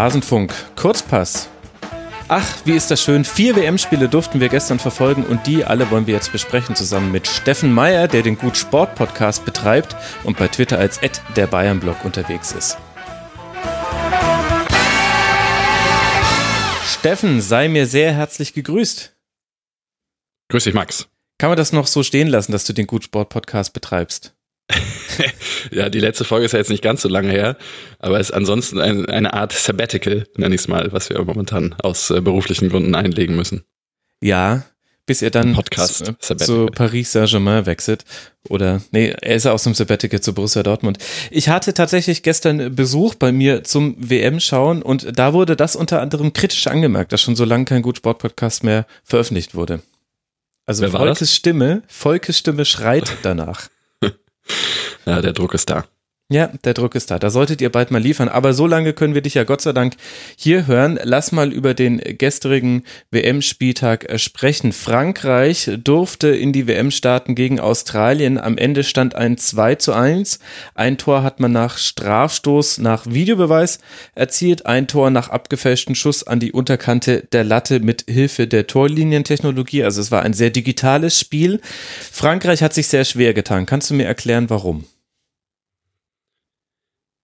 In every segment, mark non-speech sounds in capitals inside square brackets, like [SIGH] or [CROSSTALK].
Rasenfunk. Kurzpass. Ach, wie ist das schön. Vier WM-Spiele durften wir gestern verfolgen und die alle wollen wir jetzt besprechen zusammen mit Steffen Meyer, der den Gut Sport Podcast betreibt und bei Twitter als der Bayern-Blog unterwegs ist. Steffen, sei mir sehr herzlich gegrüßt. Grüß dich, Max. Kann man das noch so stehen lassen, dass du den Gut Sport Podcast betreibst? [LAUGHS] ja, die letzte Folge ist ja jetzt nicht ganz so lange her, aber es ist ansonsten ein, eine Art Sabbatical, nenne ich es mal, was wir momentan aus äh, beruflichen Gründen einlegen müssen. Ja, bis er dann Podcast zu, zu Paris Saint-Germain wechselt. Oder, nee, er ist ja aus dem Sabbatical zu Borussia Dortmund. Ich hatte tatsächlich gestern Besuch bei mir zum WM-Schauen und da wurde das unter anderem kritisch angemerkt, dass schon so lange kein Gut Sport-Podcast mehr veröffentlicht wurde. Also Volkes Stimme, Volkes Stimme schreit danach. Ja, der Druck ist da. Ja, der Druck ist da. Da solltet ihr bald mal liefern. Aber so lange können wir dich ja Gott sei Dank hier hören. Lass mal über den gestrigen WM-Spieltag sprechen. Frankreich durfte in die WM starten gegen Australien. Am Ende stand ein 2 zu 1. Ein Tor hat man nach Strafstoß, nach Videobeweis erzielt. Ein Tor nach abgefälschten Schuss an die Unterkante der Latte mit Hilfe der Torlinientechnologie. Also es war ein sehr digitales Spiel. Frankreich hat sich sehr schwer getan. Kannst du mir erklären, warum?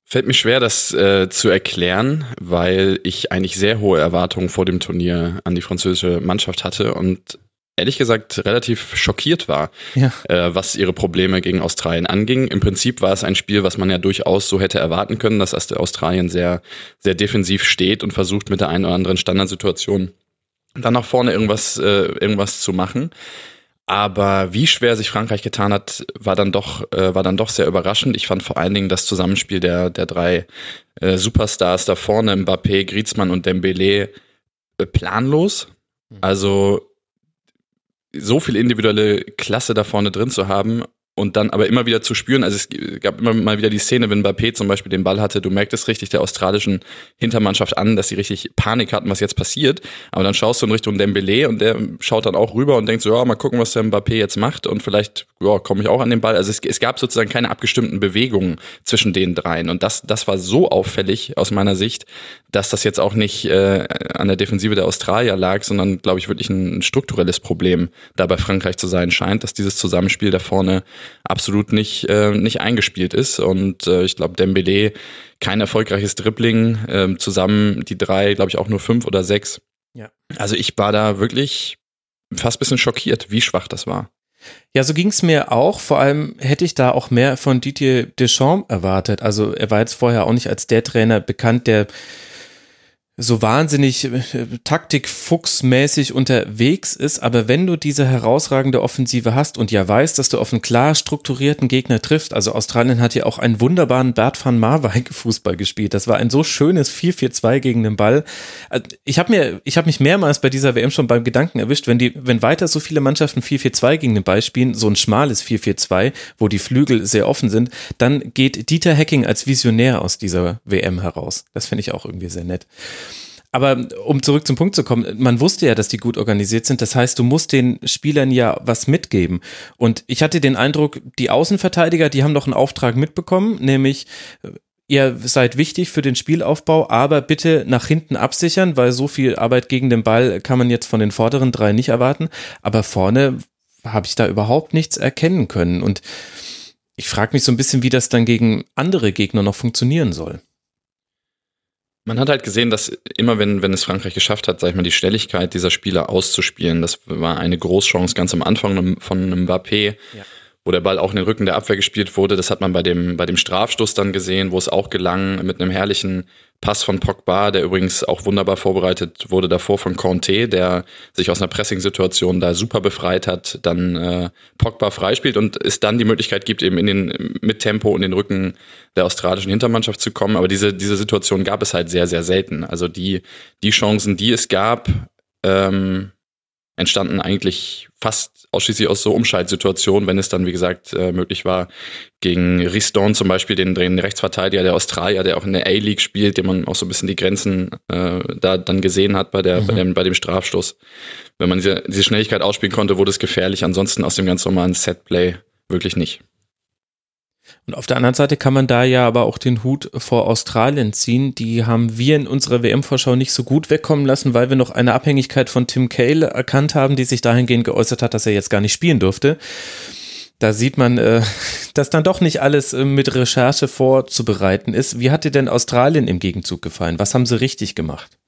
Fällt mir schwer, das äh, zu erklären, weil ich eigentlich sehr hohe Erwartungen vor dem Turnier an die französische Mannschaft hatte und ehrlich gesagt relativ schockiert war, ja. äh, was ihre Probleme gegen Australien anging. Im Prinzip war es ein Spiel, was man ja durchaus so hätte erwarten können, dass Australien sehr, sehr defensiv steht und versucht mit der einen oder anderen Standardsituation dann nach vorne irgendwas, äh, irgendwas zu machen. Aber wie schwer sich Frankreich getan hat, war dann doch, äh, war dann doch sehr überraschend. Ich fand vor allen Dingen das Zusammenspiel der, der drei äh, Superstars da vorne, Mbappé, Griezmann und Dembélé, äh, planlos. Mhm. Also so viel individuelle Klasse da vorne drin zu haben und dann aber immer wieder zu spüren, also es gab immer mal wieder die Szene, wenn Mbappé zum Beispiel den Ball hatte, du merkst es richtig der australischen Hintermannschaft an, dass sie richtig Panik hatten, was jetzt passiert, aber dann schaust du in Richtung Dembélé und der schaut dann auch rüber und denkt so, ja, mal gucken, was der Mbappé jetzt macht. Und vielleicht ja, komme ich auch an den Ball. Also es, es gab sozusagen keine abgestimmten Bewegungen zwischen den dreien. Und das, das war so auffällig aus meiner Sicht, dass das jetzt auch nicht äh, an der Defensive der Australier lag, sondern glaube ich wirklich ein strukturelles Problem da bei Frankreich zu sein scheint, dass dieses Zusammenspiel da vorne absolut nicht, äh, nicht eingespielt ist. Und äh, ich glaube, Dembele kein erfolgreiches Dribbling. Äh, zusammen die drei, glaube ich, auch nur fünf oder sechs. Ja. Also ich war da wirklich fast ein bisschen schockiert, wie schwach das war. Ja, so ging es mir auch. Vor allem hätte ich da auch mehr von Didier Deschamps erwartet. Also er war jetzt vorher auch nicht als der Trainer bekannt, der so wahnsinnig äh, taktikfuchsmäßig unterwegs ist, aber wenn du diese herausragende Offensive hast und ja weißt, dass du auf einen klar strukturierten Gegner triffst, also Australien hat ja auch einen wunderbaren Bert van Marwijk Fußball gespielt. Das war ein so schönes 4-4-2 gegen den Ball. Äh, ich habe mir ich habe mich mehrmals bei dieser WM schon beim Gedanken erwischt, wenn die wenn weiter so viele Mannschaften 4-4-2 gegen den Ball spielen, so ein schmales 4-4-2, wo die Flügel sehr offen sind, dann geht Dieter Hecking als Visionär aus dieser WM heraus. Das finde ich auch irgendwie sehr nett. Aber um zurück zum Punkt zu kommen, man wusste ja, dass die gut organisiert sind. Das heißt, du musst den Spielern ja was mitgeben. Und ich hatte den Eindruck, die Außenverteidiger, die haben noch einen Auftrag mitbekommen, nämlich äh, ihr seid wichtig für den Spielaufbau, aber bitte nach hinten absichern, weil so viel Arbeit gegen den Ball kann man jetzt von den vorderen drei nicht erwarten. Aber vorne habe ich da überhaupt nichts erkennen können. Und ich frage mich so ein bisschen, wie das dann gegen andere Gegner noch funktionieren soll. Man hat halt gesehen, dass immer wenn, wenn es Frankreich geschafft hat, sag ich mal, die Schnelligkeit dieser Spieler auszuspielen, das war eine Großchance ganz am Anfang von Mbappé. Ja wo der Ball auch in den Rücken der Abwehr gespielt wurde. Das hat man bei dem, bei dem Strafstoß dann gesehen, wo es auch gelang mit einem herrlichen Pass von Pogba, der übrigens auch wunderbar vorbereitet wurde davor von Conte, der sich aus einer Pressing-Situation da super befreit hat, dann äh, Pogba freispielt und es dann die Möglichkeit gibt, eben in den, mit Tempo in den Rücken der australischen Hintermannschaft zu kommen. Aber diese, diese Situation gab es halt sehr, sehr selten. Also die, die Chancen, die es gab, ähm, entstanden eigentlich fast ausschließlich aus so Umschaltsituationen, wenn es dann, wie gesagt, äh, möglich war, gegen Riston zum Beispiel, den, den Rechtsverteidiger der Australier, der auch in der A-League spielt, dem man auch so ein bisschen die Grenzen äh, da dann gesehen hat bei, der, mhm. bei, dem, bei dem Strafstoß. Wenn man diese, diese Schnelligkeit ausspielen konnte, wurde es gefährlich. Ansonsten aus dem ganz normalen Setplay wirklich nicht. Und auf der anderen Seite kann man da ja aber auch den Hut vor Australien ziehen. Die haben wir in unserer WM-Vorschau nicht so gut wegkommen lassen, weil wir noch eine Abhängigkeit von Tim Cale erkannt haben, die sich dahingehend geäußert hat, dass er jetzt gar nicht spielen durfte. Da sieht man, äh, [LAUGHS] dass dann doch nicht alles äh, mit Recherche vorzubereiten ist. Wie hat dir denn Australien im Gegenzug gefallen? Was haben sie richtig gemacht?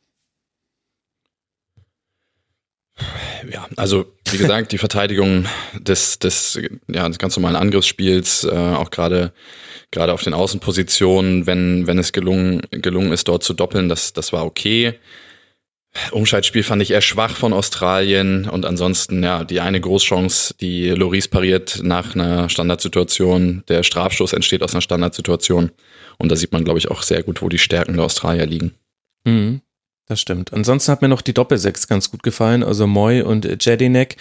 Also wie gesagt, die Verteidigung des, des, ja, des ganz normalen Angriffsspiels, äh, auch gerade gerade auf den Außenpositionen, wenn, wenn es gelungen, gelungen ist, dort zu doppeln, das, das war okay. Umschaltspiel fand ich eher schwach von Australien und ansonsten, ja, die eine Großchance, die Loris pariert nach einer Standardsituation. Der Strafstoß entsteht aus einer Standardsituation. Und da sieht man, glaube ich, auch sehr gut, wo die Stärken der Australier liegen. Mhm. Das stimmt. Ansonsten hat mir noch die Doppelsechs ganz gut gefallen, also Moy und Jedinek.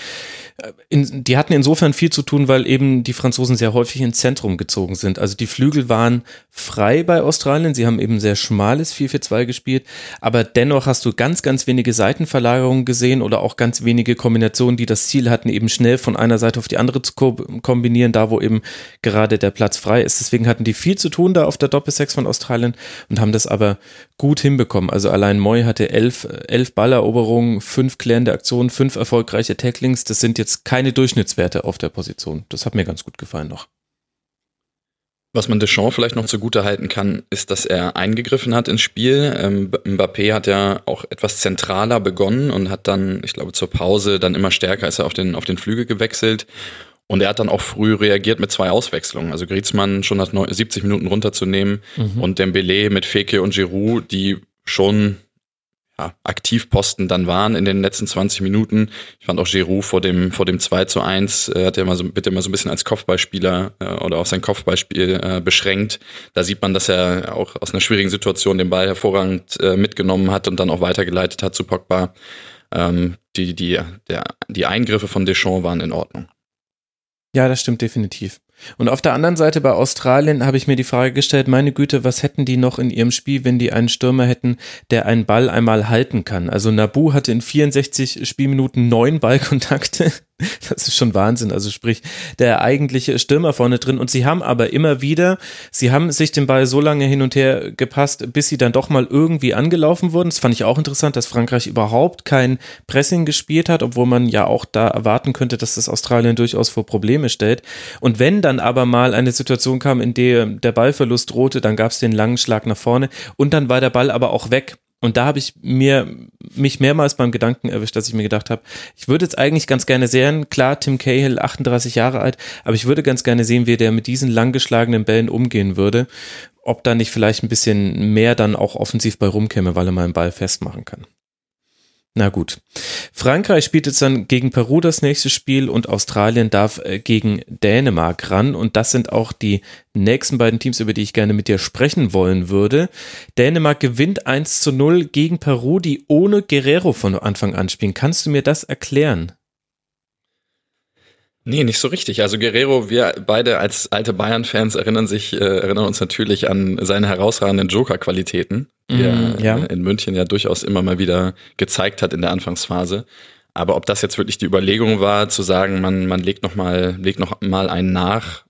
In, die hatten insofern viel zu tun, weil eben die Franzosen sehr häufig ins Zentrum gezogen sind. Also die Flügel waren frei bei Australien. Sie haben eben sehr schmales 4-4-2 gespielt. Aber dennoch hast du ganz, ganz wenige Seitenverlagerungen gesehen oder auch ganz wenige Kombinationen, die das Ziel hatten, eben schnell von einer Seite auf die andere zu ko kombinieren, da wo eben gerade der Platz frei ist. Deswegen hatten die viel zu tun da auf der Doppelsechs von Australien und haben das aber gut hinbekommen. Also allein Moy hatte elf, elf Balleroberungen, fünf klärende Aktionen, fünf erfolgreiche Tacklings. Das sind jetzt keine Durchschnittswerte auf der Position. Das hat mir ganz gut gefallen noch. Was man Deschamps vielleicht noch zugute halten kann, ist, dass er eingegriffen hat ins Spiel. Ähm, Mbappé hat ja auch etwas zentraler begonnen und hat dann, ich glaube, zur Pause dann immer stärker ist er auf den, auf den Flügel gewechselt. Und er hat dann auch früh reagiert mit zwei Auswechslungen. Also Griezmann schon nach 70 Minuten runterzunehmen mhm. und Dembele mit Feke und Giroud, die schon ja, Aktivposten dann waren in den letzten 20 Minuten. Ich fand auch Giroud vor dem, vor dem 2 zu 1, äh, hat er mal so, bitte mal so ein bisschen als Kopfballspieler äh, oder auf sein Kopfballspiel äh, beschränkt. Da sieht man, dass er auch aus einer schwierigen Situation den Ball hervorragend äh, mitgenommen hat und dann auch weitergeleitet hat zu Pogba. Ähm, die, die, der, die Eingriffe von Deschamps waren in Ordnung. Ja, das stimmt definitiv. Und auf der anderen Seite bei Australien habe ich mir die Frage gestellt, meine Güte, was hätten die noch in ihrem Spiel, wenn die einen Stürmer hätten, der einen Ball einmal halten kann? Also Nabu hatte in 64 Spielminuten neun Ballkontakte. Das ist schon Wahnsinn. Also sprich, der eigentliche Stürmer vorne drin. Und sie haben aber immer wieder, sie haben sich den Ball so lange hin und her gepasst, bis sie dann doch mal irgendwie angelaufen wurden. Das fand ich auch interessant, dass Frankreich überhaupt kein Pressing gespielt hat, obwohl man ja auch da erwarten könnte, dass das Australien durchaus vor Probleme stellt. Und wenn dann aber mal eine Situation kam, in der der Ballverlust drohte, dann gab es den langen Schlag nach vorne und dann war der Ball aber auch weg. Und da habe ich mir mich mehrmals beim Gedanken erwischt, dass ich mir gedacht habe, ich würde jetzt eigentlich ganz gerne sehen, klar, Tim Cahill, 38 Jahre alt, aber ich würde ganz gerne sehen, wie der mit diesen langgeschlagenen Bällen umgehen würde. Ob da nicht vielleicht ein bisschen mehr dann auch offensiv bei rumkäme, weil er mal einen Ball festmachen kann. Na gut. Frankreich spielt jetzt dann gegen Peru das nächste Spiel und Australien darf äh, gegen Dänemark ran. Und das sind auch die nächsten beiden Teams, über die ich gerne mit dir sprechen wollen würde. Dänemark gewinnt 1 zu 0 gegen Peru, die ohne Guerrero von Anfang an spielen. Kannst du mir das erklären? Nee, nicht so richtig. Also Guerrero, wir beide als alte Bayern-Fans erinnern sich, äh, erinnern uns natürlich an seine herausragenden Joker-Qualitäten, die mm, er ja. in München ja durchaus immer mal wieder gezeigt hat in der Anfangsphase. Aber ob das jetzt wirklich die Überlegung war, zu sagen, man, man legt noch mal, legt noch mal einen nach,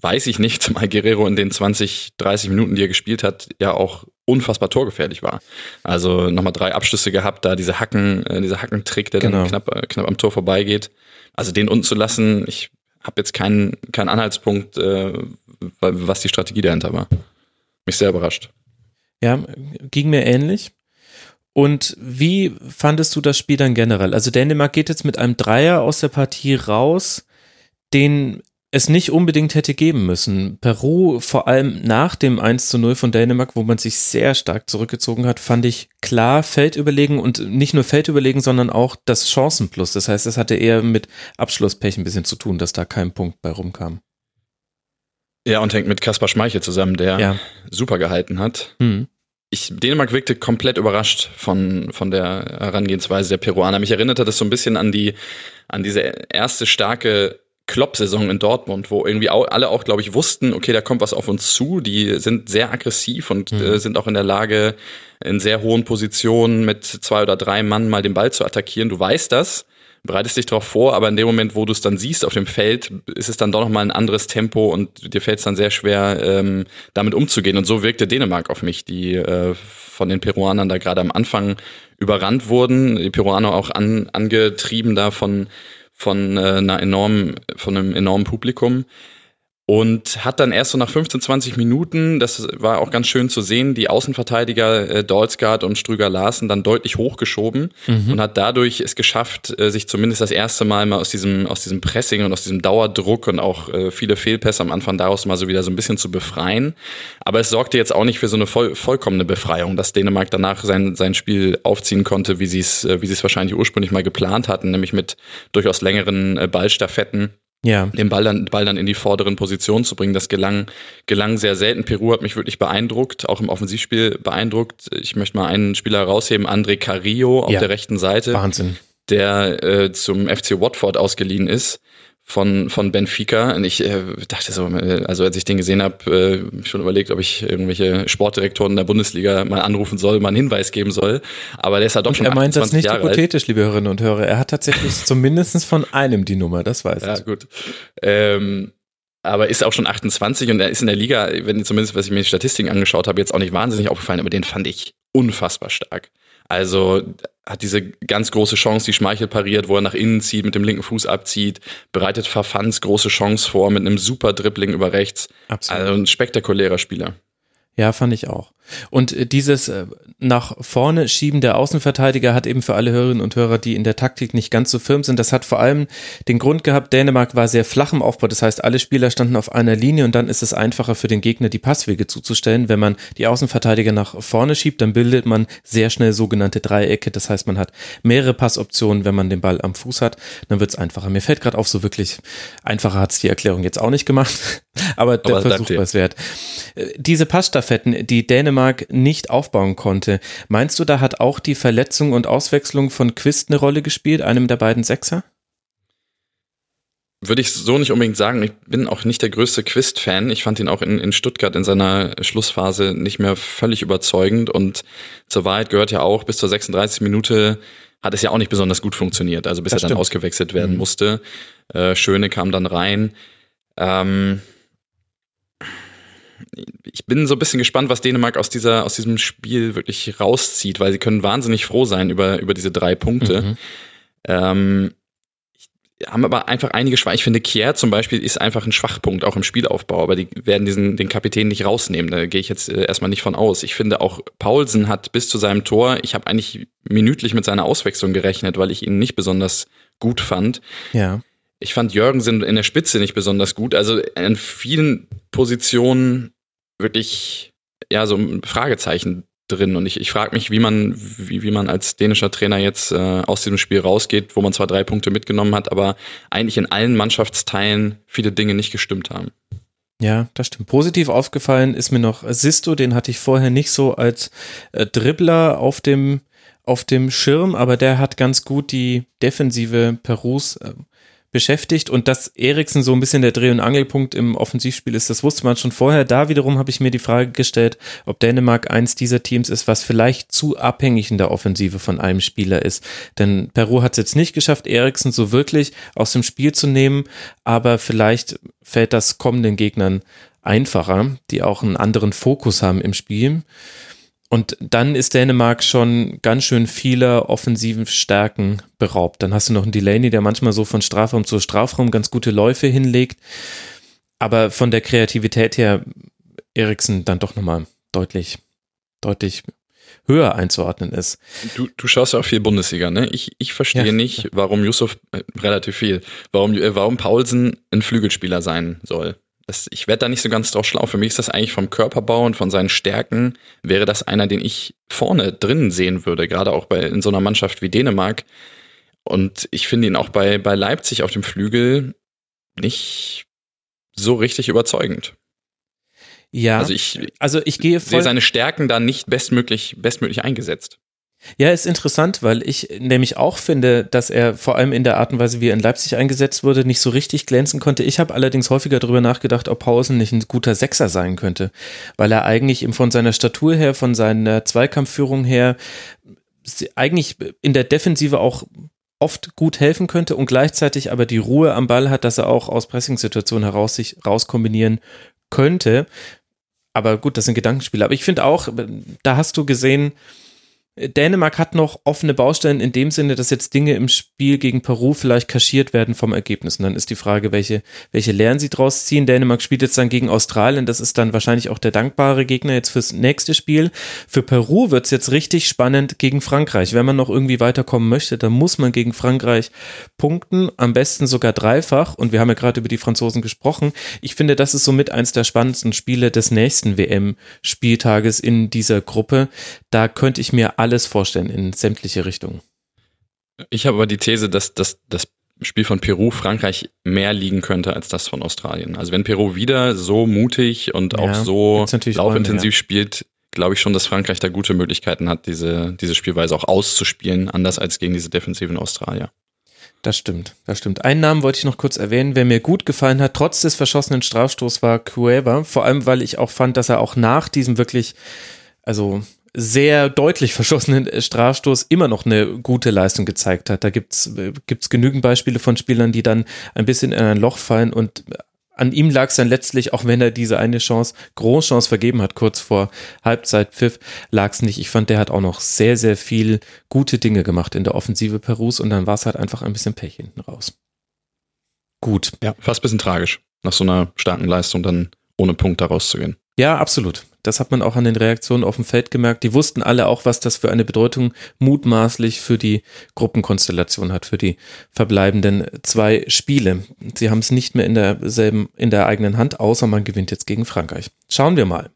weiß ich nicht, zumal Guerrero in den 20, 30 Minuten, die er gespielt hat, ja auch unfassbar torgefährlich war. Also nochmal drei Abschlüsse gehabt, da diese Hacken, äh, dieser Hackentrick, der genau. dann knapp, äh, knapp am Tor vorbeigeht. Also den unten zu lassen, ich habe jetzt keinen keinen Anhaltspunkt, äh, was die Strategie dahinter war. Mich sehr überrascht. Ja, ging mir ähnlich. Und wie fandest du das Spiel dann generell? Also Dänemark geht jetzt mit einem Dreier aus der Partie raus, den es nicht unbedingt hätte geben müssen. Peru, vor allem nach dem 1 zu 0 von Dänemark, wo man sich sehr stark zurückgezogen hat, fand ich klar Feldüberlegen und nicht nur Feldüberlegen, sondern auch das Chancenplus. Das heißt, es hatte eher mit Abschlusspech ein bisschen zu tun, dass da kein Punkt bei rumkam. Ja, und hängt mit Kaspar Schmeichel zusammen, der ja. super gehalten hat. Mhm. Ich, Dänemark wirkte komplett überrascht von, von der Herangehensweise der Peruaner. Mich erinnerte das so ein bisschen an die, an diese erste starke Klopp-Saison in Dortmund, wo irgendwie auch, alle auch, glaube ich, wussten, okay, da kommt was auf uns zu. Die sind sehr aggressiv und mhm. äh, sind auch in der Lage, in sehr hohen Positionen mit zwei oder drei Mann mal den Ball zu attackieren. Du weißt das, bereitest dich darauf vor, aber in dem Moment, wo du es dann siehst auf dem Feld, ist es dann doch nochmal ein anderes Tempo und dir fällt es dann sehr schwer, ähm, damit umzugehen. Und so wirkte Dänemark auf mich, die äh, von den Peruanern da gerade am Anfang überrannt wurden, die Peruaner auch an, angetrieben da von, von, äh, einer enormen, von einem enormen Publikum und hat dann erst so nach 15, 20 Minuten, das war auch ganz schön zu sehen, die Außenverteidiger äh, Dolsgaard und Strüger Larsen dann deutlich hochgeschoben mhm. und hat dadurch es geschafft, äh, sich zumindest das erste Mal mal aus diesem, aus diesem Pressing und aus diesem Dauerdruck und auch äh, viele Fehlpässe am Anfang daraus mal so wieder so ein bisschen zu befreien. Aber es sorgte jetzt auch nicht für so eine voll, vollkommene Befreiung, dass Dänemark danach sein, sein Spiel aufziehen konnte, wie sie es, äh, wie sie es wahrscheinlich ursprünglich mal geplant hatten, nämlich mit durchaus längeren äh, Ballstaffetten ja. den Ball dann, Ball dann in die vorderen Positionen zu bringen. Das gelang, gelang sehr selten. Peru hat mich wirklich beeindruckt, auch im Offensivspiel beeindruckt. Ich möchte mal einen Spieler herausheben, André Carrillo auf ja. der rechten Seite. Wahnsinn. Der äh, zum FC Watford ausgeliehen ist von, von Benfica. Und ich äh, dachte so, also als ich den gesehen habe, äh, schon überlegt, ob ich irgendwelche Sportdirektoren der Bundesliga mal anrufen soll, mal einen Hinweis geben soll. Aber der ist halt doch schon Er meint das nicht Jahre hypothetisch, alt. liebe Hörerinnen und Hörer. Er hat tatsächlich [LAUGHS] zumindest von einem die Nummer, das weiß ich. Ja, gut. Ähm, aber ist auch schon 28 und er ist in der Liga, wenn zumindest, was ich mir die Statistiken angeschaut habe, jetzt auch nicht wahnsinnig aufgefallen, aber den fand ich unfassbar stark. Also hat diese ganz große Chance, die Schmeichel pariert, wo er nach innen zieht, mit dem linken Fuß abzieht, bereitet Verfanz große Chance vor mit einem super Dribbling über rechts. Absolut. Also ein spektakulärer Spieler. Ja, fand ich auch. Und äh, dieses äh, nach vorne schieben der Außenverteidiger hat eben für alle Hörerinnen und Hörer, die in der Taktik nicht ganz so firm sind, das hat vor allem den Grund gehabt, Dänemark war sehr flach im Aufbau. Das heißt, alle Spieler standen auf einer Linie und dann ist es einfacher für den Gegner, die Passwege zuzustellen. Wenn man die Außenverteidiger nach vorne schiebt, dann bildet man sehr schnell sogenannte Dreiecke. Das heißt, man hat mehrere Passoptionen, wenn man den Ball am Fuß hat. Dann wird es einfacher. Mir fällt gerade auf, so wirklich einfacher hat es die Erklärung jetzt auch nicht gemacht. [LAUGHS] Aber der Aber Versuch war es wert. Äh, diese Passstaffetten, die Dänemark nicht aufbauen konnte. Meinst du, da hat auch die Verletzung und Auswechslung von Quist eine Rolle gespielt, einem der beiden Sechser? Würde ich so nicht unbedingt sagen. Ich bin auch nicht der größte Quist-Fan. Ich fand ihn auch in, in Stuttgart in seiner Schlussphase nicht mehr völlig überzeugend. Und zur Wahrheit gehört ja auch, bis zur 36 Minute hat es ja auch nicht besonders gut funktioniert. Also bis das er dann ausgewechselt werden mhm. musste. Äh, Schöne kam dann rein. Ähm, ich bin so ein bisschen gespannt, was Dänemark aus dieser, aus diesem Spiel wirklich rauszieht, weil sie können wahnsinnig froh sein über, über diese drei Punkte. Mhm. Ähm, haben aber einfach einige Schwach. Ich finde, Kier zum Beispiel ist einfach ein Schwachpunkt, auch im Spielaufbau, aber die werden diesen, den Kapitän nicht rausnehmen. Da gehe ich jetzt äh, erstmal nicht von aus. Ich finde auch, Paulsen hat bis zu seinem Tor, ich habe eigentlich minütlich mit seiner Auswechslung gerechnet, weil ich ihn nicht besonders gut fand. Ja. Ich fand Jürgensen in der Spitze nicht besonders gut. Also in vielen Positionen wirklich, ja, so ein Fragezeichen drin. Und ich, ich frage mich, wie man, wie, wie man als dänischer Trainer jetzt äh, aus diesem Spiel rausgeht, wo man zwar drei Punkte mitgenommen hat, aber eigentlich in allen Mannschaftsteilen viele Dinge nicht gestimmt haben. Ja, das stimmt. Positiv aufgefallen ist mir noch Sisto, den hatte ich vorher nicht so als äh, Dribbler auf dem, auf dem Schirm, aber der hat ganz gut die Defensive Perus äh, beschäftigt und dass Eriksen so ein bisschen der Dreh- und Angelpunkt im Offensivspiel ist, das wusste man schon vorher. Da wiederum habe ich mir die Frage gestellt, ob Dänemark eins dieser Teams ist, was vielleicht zu abhängig in der Offensive von einem Spieler ist. Denn Peru hat es jetzt nicht geschafft, Eriksen so wirklich aus dem Spiel zu nehmen, aber vielleicht fällt das kommenden Gegnern einfacher, die auch einen anderen Fokus haben im Spiel. Und dann ist Dänemark schon ganz schön vieler offensiven Stärken beraubt. Dann hast du noch einen Delaney, der manchmal so von Strafraum zu Strafraum ganz gute Läufe hinlegt. Aber von der Kreativität her Eriksen dann doch nochmal deutlich, deutlich höher einzuordnen ist. Du, du schaust ja auch viel Bundesliga, ne? Ich, ich verstehe ja. nicht, warum Yusuf, äh, relativ viel, warum, äh, warum Paulsen ein Flügelspieler sein soll das, ich werde da nicht so ganz drauf schlau. Für mich ist das eigentlich vom Körperbau und von seinen Stärken, wäre das einer, den ich vorne drinnen sehen würde, gerade auch bei, in so einer Mannschaft wie Dänemark. Und ich finde ihn auch bei, bei Leipzig auf dem Flügel nicht so richtig überzeugend. Ja, also ich, also ich gehe voll sehe seine Stärken da nicht bestmöglich, bestmöglich eingesetzt. Ja, ist interessant, weil ich nämlich auch finde, dass er vor allem in der Art und Weise, wie er in Leipzig eingesetzt wurde, nicht so richtig glänzen konnte. Ich habe allerdings häufiger darüber nachgedacht, ob Pausen nicht ein guter Sechser sein könnte, weil er eigentlich von seiner Statur her, von seiner Zweikampfführung her, eigentlich in der Defensive auch oft gut helfen könnte und gleichzeitig aber die Ruhe am Ball hat, dass er auch aus Pressingsituationen heraus sich rauskombinieren könnte. Aber gut, das sind Gedankenspiele. Aber ich finde auch, da hast du gesehen, Dänemark hat noch offene Baustellen in dem Sinne, dass jetzt Dinge im Spiel gegen Peru vielleicht kaschiert werden vom Ergebnis. Und dann ist die Frage, welche, welche Lehren sie draus ziehen. Dänemark spielt jetzt dann gegen Australien. Das ist dann wahrscheinlich auch der dankbare Gegner jetzt fürs nächste Spiel. Für Peru wird's jetzt richtig spannend gegen Frankreich. Wenn man noch irgendwie weiterkommen möchte, dann muss man gegen Frankreich punkten. Am besten sogar dreifach. Und wir haben ja gerade über die Franzosen gesprochen. Ich finde, das ist somit eins der spannendsten Spiele des nächsten WM-Spieltages in dieser Gruppe. Da könnte ich mir alles vorstellen in sämtliche Richtungen. Ich habe aber die These, dass, dass das Spiel von Peru Frankreich mehr liegen könnte als das von Australien. Also wenn Peru wieder so mutig und auch so laufintensiv ja. spielt, glaube ich schon, dass Frankreich da gute Möglichkeiten hat, diese, diese Spielweise auch auszuspielen, anders als gegen diese defensiven Australier. Das stimmt, das stimmt. Einen Namen wollte ich noch kurz erwähnen, wer mir gut gefallen hat, trotz des verschossenen Strafstoßs, war Cueva. Vor allem, weil ich auch fand, dass er auch nach diesem wirklich, also sehr deutlich verschossenen Strafstoß immer noch eine gute Leistung gezeigt hat. Da gibt's gibt's genügend Beispiele von Spielern, die dann ein bisschen in ein Loch fallen und an ihm lag es dann letztlich, auch wenn er diese eine Chance, Großchance vergeben hat, kurz vor Halbzeitpfiff, lag es nicht. Ich fand, der hat auch noch sehr, sehr viel gute Dinge gemacht in der Offensive Perus und dann war es halt einfach ein bisschen Pech hinten raus. Gut. Ja, fast ein bisschen tragisch, nach so einer starken Leistung dann ohne Punkt da rauszugehen. Ja, absolut. Das hat man auch an den Reaktionen auf dem Feld gemerkt. Die wussten alle auch, was das für eine Bedeutung mutmaßlich für die Gruppenkonstellation hat, für die verbleibenden zwei Spiele. Sie haben es nicht mehr in derselben, in der eigenen Hand, außer man gewinnt jetzt gegen Frankreich. Schauen wir mal.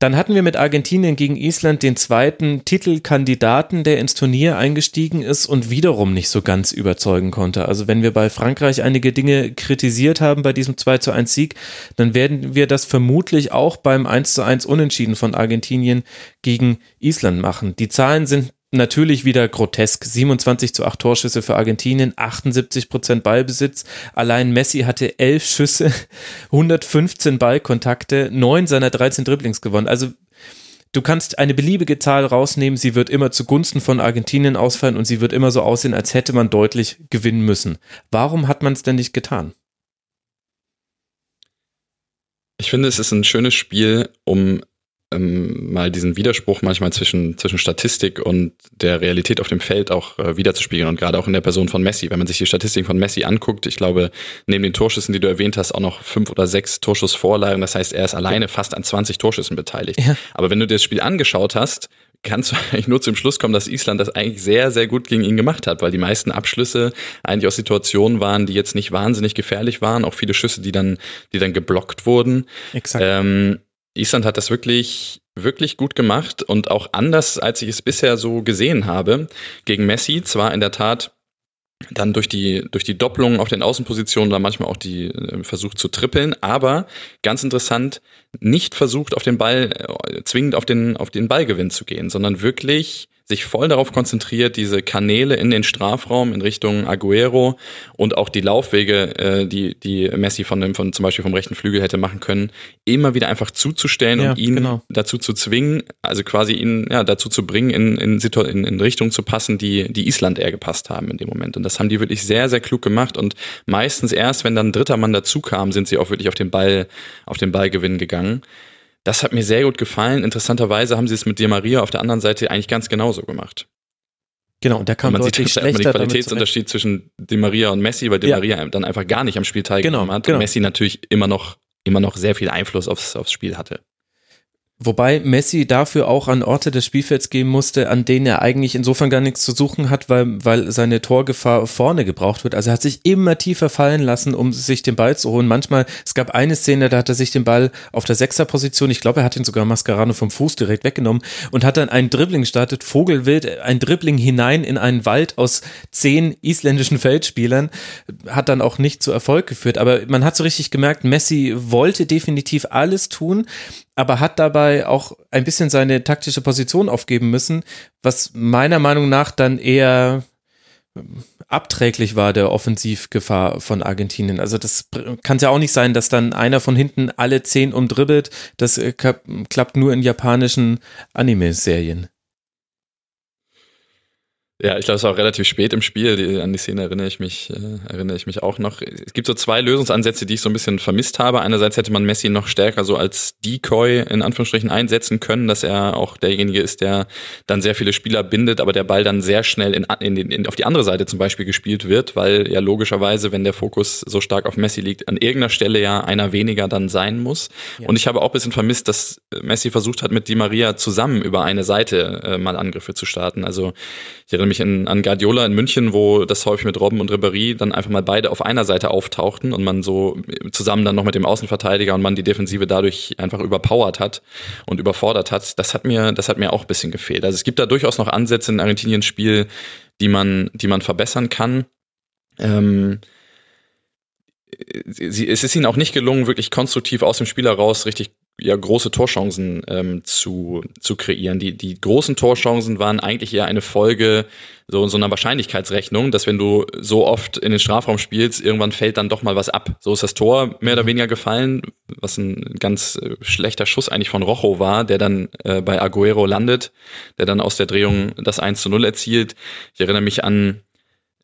Dann hatten wir mit Argentinien gegen Island den zweiten Titelkandidaten, der ins Turnier eingestiegen ist und wiederum nicht so ganz überzeugen konnte. Also wenn wir bei Frankreich einige Dinge kritisiert haben bei diesem 2 zu 1 Sieg, dann werden wir das vermutlich auch beim 1 zu 1 Unentschieden von Argentinien gegen Island machen. Die Zahlen sind natürlich wieder grotesk. 27 zu 8 Torschüsse für Argentinien, 78 Prozent Ballbesitz. Allein Messi hatte 11 Schüsse, [LAUGHS] 115 Ballkontakte, 9 seiner 13 Dribblings gewonnen. Also du kannst eine beliebige Zahl rausnehmen, sie wird immer zugunsten von Argentinien ausfallen und sie wird immer so aussehen, als hätte man deutlich gewinnen müssen. Warum hat man es denn nicht getan? Ich finde, es ist ein schönes Spiel, um ähm, mal diesen Widerspruch manchmal zwischen, zwischen Statistik und der Realität auf dem Feld auch äh, wiederzuspiegeln und gerade auch in der Person von Messi. Wenn man sich die Statistiken von Messi anguckt, ich glaube, neben den Torschüssen, die du erwähnt hast, auch noch fünf oder sechs Torschussvorlagen. Das heißt, er ist alleine fast an 20 Torschüssen beteiligt. Ja. Aber wenn du dir das Spiel angeschaut hast, kannst du [LAUGHS] eigentlich nur zum Schluss kommen, dass Island das eigentlich sehr, sehr gut gegen ihn gemacht hat, weil die meisten Abschlüsse eigentlich aus Situationen waren, die jetzt nicht wahnsinnig gefährlich waren, auch viele Schüsse, die dann, die dann geblockt wurden. Exakt. Ähm, Island hat das wirklich, wirklich gut gemacht und auch anders, als ich es bisher so gesehen habe. Gegen Messi zwar in der Tat dann durch die, durch die Doppelungen auf den Außenpositionen da manchmal auch die äh, versucht zu trippeln, aber ganz interessant, nicht versucht auf den Ball, äh, zwingend auf den, auf den Ballgewinn zu gehen, sondern wirklich sich voll darauf konzentriert, diese Kanäle in den Strafraum in Richtung Aguero und auch die Laufwege, äh, die, die Messi von dem, von zum Beispiel vom rechten Flügel hätte machen können, immer wieder einfach zuzustellen ja, und ihn genau. dazu zu zwingen, also quasi ihn ja, dazu zu bringen, in, in, in, in Richtung zu passen, die, die Island eher gepasst haben in dem Moment. Und das haben die wirklich sehr, sehr klug gemacht und meistens erst, wenn dann ein dritter Mann dazu kam, sind sie auch wirklich auf den Ball, auf den Ballgewinn gegangen. Das hat mir sehr gut gefallen. Interessanterweise haben sie es mit Di Maria auf der anderen Seite eigentlich ganz genauso gemacht. Genau, und der kam man deutlich sieht schlechter. Man den Qualitätsunterschied zwischen Di Maria und Messi, weil Di ja. Maria dann einfach gar nicht am Spiel teilgenommen genau, hat genau. und Messi natürlich immer noch immer noch sehr viel Einfluss aufs, aufs Spiel hatte. Wobei Messi dafür auch an Orte des Spielfelds gehen musste, an denen er eigentlich insofern gar nichts zu suchen hat, weil, weil seine Torgefahr vorne gebraucht wird. Also er hat sich immer tiefer fallen lassen, um sich den Ball zu holen. Manchmal, es gab eine Szene, da hat er sich den Ball auf der Sechserposition, ich glaube, er hat ihn sogar Mascarano vom Fuß direkt weggenommen und hat dann einen Dribbling gestartet, Vogelwild, ein Dribbling hinein in einen Wald aus zehn isländischen Feldspielern, hat dann auch nicht zu Erfolg geführt. Aber man hat so richtig gemerkt, Messi wollte definitiv alles tun, aber hat dabei auch ein bisschen seine taktische Position aufgeben müssen, was meiner Meinung nach dann eher ähm, abträglich war der Offensivgefahr von Argentinien. Also das kann es ja auch nicht sein, dass dann einer von hinten alle zehn umdribbelt. Das äh, klappt nur in japanischen Anime-Serien. Ja, ich glaube, es war auch relativ spät im Spiel. Die, an die Szene erinnere ich mich, äh, erinnere ich mich auch noch. Es gibt so zwei Lösungsansätze, die ich so ein bisschen vermisst habe. Einerseits hätte man Messi noch stärker so als Decoy in Anführungsstrichen einsetzen können, dass er auch derjenige ist, der dann sehr viele Spieler bindet, aber der Ball dann sehr schnell in, in, in, auf die andere Seite zum Beispiel gespielt wird, weil ja logischerweise, wenn der Fokus so stark auf Messi liegt, an irgendeiner Stelle ja einer weniger dann sein muss. Ja. Und ich habe auch ein bisschen vermisst, dass Messi versucht hat, mit Di Maria zusammen über eine Seite äh, mal Angriffe zu starten. Also ich erinnere mich in, an Guardiola in München, wo das häufig mit Robben und Ribéry dann einfach mal beide auf einer Seite auftauchten und man so zusammen dann noch mit dem Außenverteidiger und man die Defensive dadurch einfach überpowert hat und überfordert hat. Das hat mir, das hat mir auch ein bisschen gefehlt. Also es gibt da durchaus noch Ansätze in Argentiniens Spiel, die man, die man verbessern kann. Ähm, sie, es ist ihnen auch nicht gelungen, wirklich konstruktiv aus dem Spiel heraus richtig ja, große Torchancen ähm, zu, zu kreieren. Die, die großen Torchancen waren eigentlich eher eine Folge so, so einer Wahrscheinlichkeitsrechnung, dass wenn du so oft in den Strafraum spielst, irgendwann fällt dann doch mal was ab. So ist das Tor mehr oder weniger gefallen, was ein ganz äh, schlechter Schuss eigentlich von Rojo war, der dann äh, bei Aguero landet, der dann aus der Drehung das 1 zu 0 erzielt. Ich erinnere mich an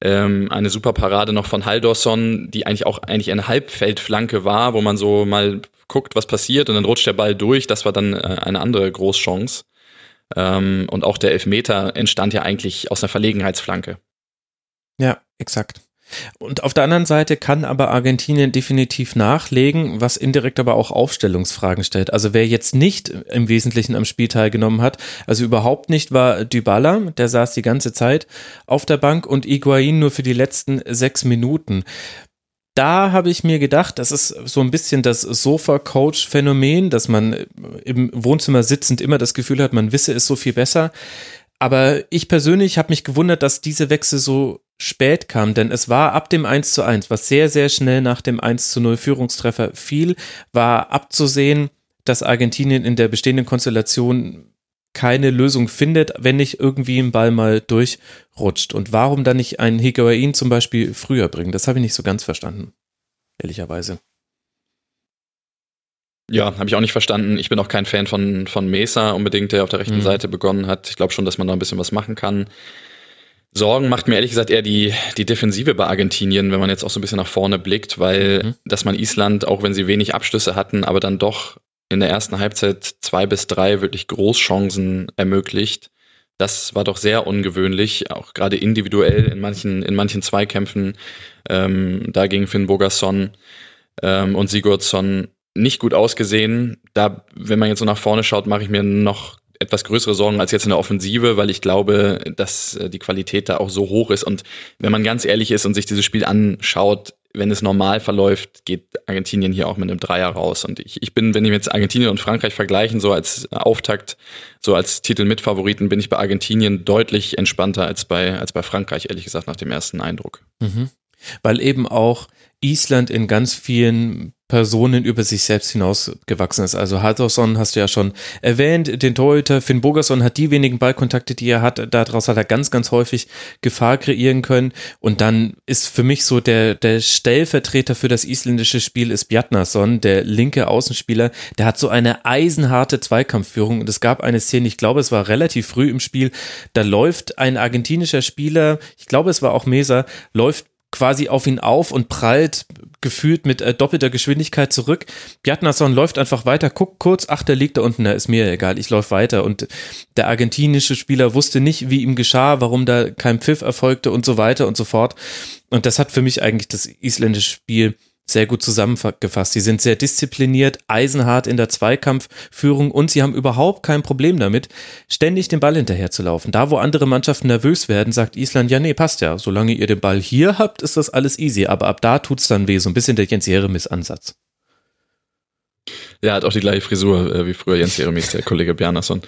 ähm, eine super Parade noch von Haldorsson, die eigentlich auch eigentlich eine Halbfeldflanke war, wo man so mal guckt, was passiert und dann rutscht der Ball durch. Das war dann äh, eine andere Großchance. Ähm, und auch der Elfmeter entstand ja eigentlich aus einer Verlegenheitsflanke. Ja, exakt. Und auf der anderen Seite kann aber Argentinien definitiv nachlegen, was indirekt aber auch Aufstellungsfragen stellt. Also wer jetzt nicht im Wesentlichen am Spiel teilgenommen hat, also überhaupt nicht war Dybala, der saß die ganze Zeit auf der Bank und Iguain nur für die letzten sechs Minuten da habe ich mir gedacht, das ist so ein bisschen das Sofa-Coach-Phänomen, dass man im Wohnzimmer sitzend immer das Gefühl hat, man wisse es so viel besser. Aber ich persönlich habe mich gewundert, dass diese Wechsel so spät kam, denn es war ab dem 1 zu 1, was sehr, sehr schnell nach dem 1 zu 0 Führungstreffer fiel, war abzusehen, dass Argentinien in der bestehenden Konstellation keine Lösung findet, wenn nicht irgendwie ein Ball mal durchrutscht. Und warum dann nicht einen Higuain zum Beispiel früher bringen? Das habe ich nicht so ganz verstanden, ehrlicherweise. Ja, habe ich auch nicht verstanden. Ich bin auch kein Fan von, von Mesa unbedingt, der auf der rechten mhm. Seite begonnen hat. Ich glaube schon, dass man da ein bisschen was machen kann. Sorgen macht mir ehrlich gesagt eher die, die Defensive bei Argentinien, wenn man jetzt auch so ein bisschen nach vorne blickt, weil mhm. dass man Island, auch wenn sie wenig Abschlüsse hatten, aber dann doch in der ersten Halbzeit zwei bis drei wirklich Großchancen ermöglicht. Das war doch sehr ungewöhnlich, auch gerade individuell in manchen, in manchen Zweikämpfen. Ähm, da ging Finn Bogerson ähm, und Sigurdsson nicht gut ausgesehen. Da, wenn man jetzt so nach vorne schaut, mache ich mir noch etwas größere Sorgen als jetzt in der Offensive, weil ich glaube, dass äh, die Qualität da auch so hoch ist. Und wenn man ganz ehrlich ist und sich dieses Spiel anschaut, wenn es normal verläuft, geht Argentinien hier auch mit einem Dreier raus. Und ich, ich bin, wenn ich jetzt Argentinien und Frankreich vergleichen, so als Auftakt, so als Titel mit Favoriten, bin ich bei Argentinien deutlich entspannter als bei, als bei Frankreich, ehrlich gesagt, nach dem ersten Eindruck. Mhm. Weil eben auch Island in ganz vielen Personen über sich selbst hinausgewachsen ist. Also Haldorsson hast du ja schon erwähnt, den Torhüter Finn Bogerson hat die wenigen Ballkontakte, die er hat, daraus hat er ganz, ganz häufig Gefahr kreieren können. Und dann ist für mich so der, der Stellvertreter für das isländische Spiel ist Bjarnason, der linke Außenspieler, der hat so eine eisenharte Zweikampfführung. Und es gab eine Szene, ich glaube es war relativ früh im Spiel, da läuft ein argentinischer Spieler, ich glaube es war auch Mesa, läuft quasi auf ihn auf und prallt gefühlt mit äh, doppelter Geschwindigkeit zurück. Bjartnason läuft einfach weiter, guckt kurz, ach, der liegt da unten, da ist mir egal, ich laufe weiter. Und der argentinische Spieler wusste nicht, wie ihm geschah, warum da kein Pfiff erfolgte und so weiter und so fort. Und das hat für mich eigentlich das isländische Spiel sehr gut zusammengefasst. Sie sind sehr diszipliniert, eisenhart in der Zweikampfführung und sie haben überhaupt kein Problem damit, ständig den Ball hinterher zu laufen. Da, wo andere Mannschaften nervös werden, sagt Island, ja, nee, passt ja. Solange ihr den Ball hier habt, ist das alles easy. Aber ab da tut's dann weh. So ein bisschen der Jens Jeremis-Ansatz. Ja, hat auch die gleiche Frisur äh, wie früher Jens Jeremis, der Kollege Bjarnason.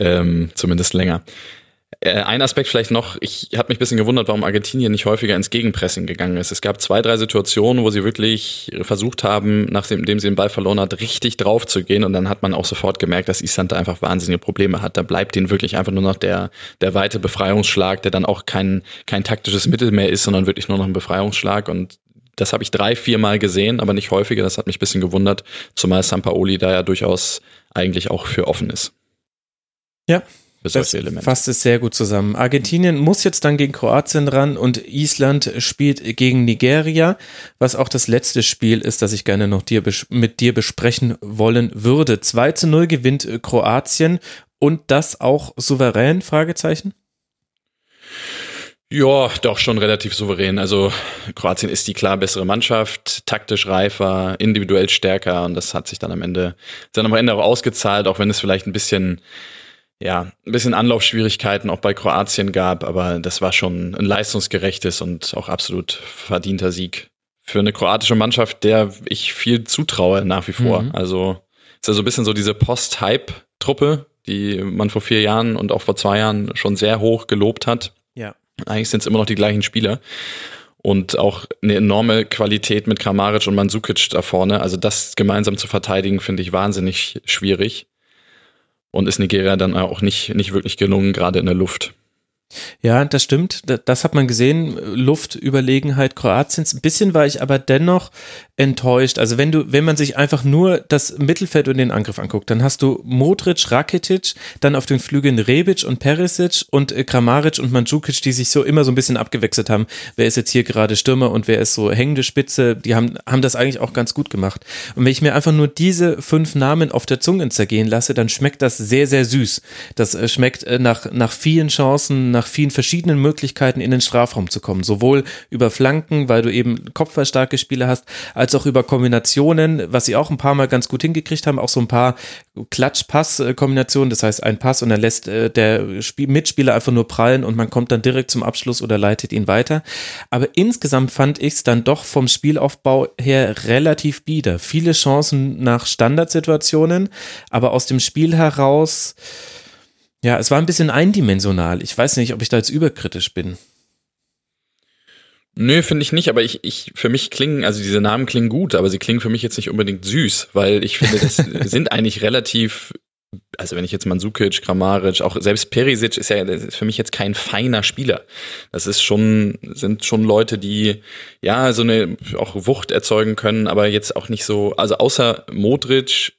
Ähm, zumindest länger. Äh, ein Aspekt vielleicht noch, ich habe mich ein bisschen gewundert, warum Argentinien nicht häufiger ins Gegenpressing gegangen ist. Es gab zwei, drei Situationen, wo sie wirklich versucht haben, nachdem sie den Ball verloren hat, richtig drauf zu gehen und dann hat man auch sofort gemerkt, dass Island einfach wahnsinnige Probleme hat. Da bleibt ihnen wirklich einfach nur noch der, der weite Befreiungsschlag, der dann auch kein, kein taktisches Mittel mehr ist, sondern wirklich nur noch ein Befreiungsschlag und das habe ich drei, vier Mal gesehen, aber nicht häufiger. Das hat mich ein bisschen gewundert, zumal Sampaoli da ja durchaus eigentlich auch für offen ist. Ja, für solche das Elemente. Fasst es sehr gut zusammen. Argentinien muss jetzt dann gegen Kroatien ran und Island spielt gegen Nigeria, was auch das letzte Spiel ist, das ich gerne noch dir, mit dir besprechen wollen würde. 2 zu 0 gewinnt äh, Kroatien und das auch souverän? Fragezeichen. Ja, doch schon relativ souverän. Also Kroatien ist die klar bessere Mannschaft, taktisch reifer, individuell stärker und das hat sich dann am Ende dann am Ende auch ausgezahlt, auch wenn es vielleicht ein bisschen ja, ein bisschen Anlaufschwierigkeiten auch bei Kroatien gab, aber das war schon ein leistungsgerechtes und auch absolut verdienter Sieg für eine kroatische Mannschaft, der ich viel zutraue nach wie vor. Mhm. Also ist ja so ein bisschen so diese Post-Hype-Truppe, die man vor vier Jahren und auch vor zwei Jahren schon sehr hoch gelobt hat. Ja. Eigentlich sind es immer noch die gleichen Spieler. Und auch eine enorme Qualität mit Kramaric und Mandzukic da vorne. Also das gemeinsam zu verteidigen, finde ich wahnsinnig schwierig. Und ist Nigeria dann auch nicht, nicht wirklich gelungen, gerade in der Luft. Ja, das stimmt. Das hat man gesehen. Luftüberlegenheit Kroatiens. Ein bisschen war ich aber dennoch enttäuscht. Also wenn du, wenn man sich einfach nur das Mittelfeld und den Angriff anguckt, dann hast du Modric, Rakitic, dann auf den Flügeln Rebic und Perisic und äh, Kramaric und Mandzukic, die sich so immer so ein bisschen abgewechselt haben. Wer ist jetzt hier gerade Stürmer und wer ist so hängende Spitze? Die haben, haben das eigentlich auch ganz gut gemacht. Und wenn ich mir einfach nur diese fünf Namen auf der Zunge zergehen lasse, dann schmeckt das sehr, sehr süß. Das äh, schmeckt äh, nach, nach vielen Chancen, nach vielen verschiedenen Möglichkeiten in den Strafraum zu kommen. Sowohl über Flanken, weil du eben kopfballstarke Spieler hast, als auch über Kombinationen, was sie auch ein paar Mal ganz gut hingekriegt haben, auch so ein paar Klatsch-Pass-Kombinationen. Das heißt, ein Pass und dann lässt äh, der Spiel Mitspieler einfach nur prallen und man kommt dann direkt zum Abschluss oder leitet ihn weiter. Aber insgesamt fand ich es dann doch vom Spielaufbau her relativ bieder. Viele Chancen nach Standardsituationen, aber aus dem Spiel heraus ja, es war ein bisschen eindimensional. Ich weiß nicht, ob ich da jetzt überkritisch bin. Nö, finde ich nicht, aber ich, ich, für mich klingen, also diese Namen klingen gut, aber sie klingen für mich jetzt nicht unbedingt süß, weil ich finde, das [LAUGHS] sind eigentlich relativ, also wenn ich jetzt Mansukic, Kramaric, auch selbst Perisic ist ja ist für mich jetzt kein feiner Spieler. Das ist schon, sind schon Leute, die ja so eine auch Wucht erzeugen können, aber jetzt auch nicht so, also außer Modric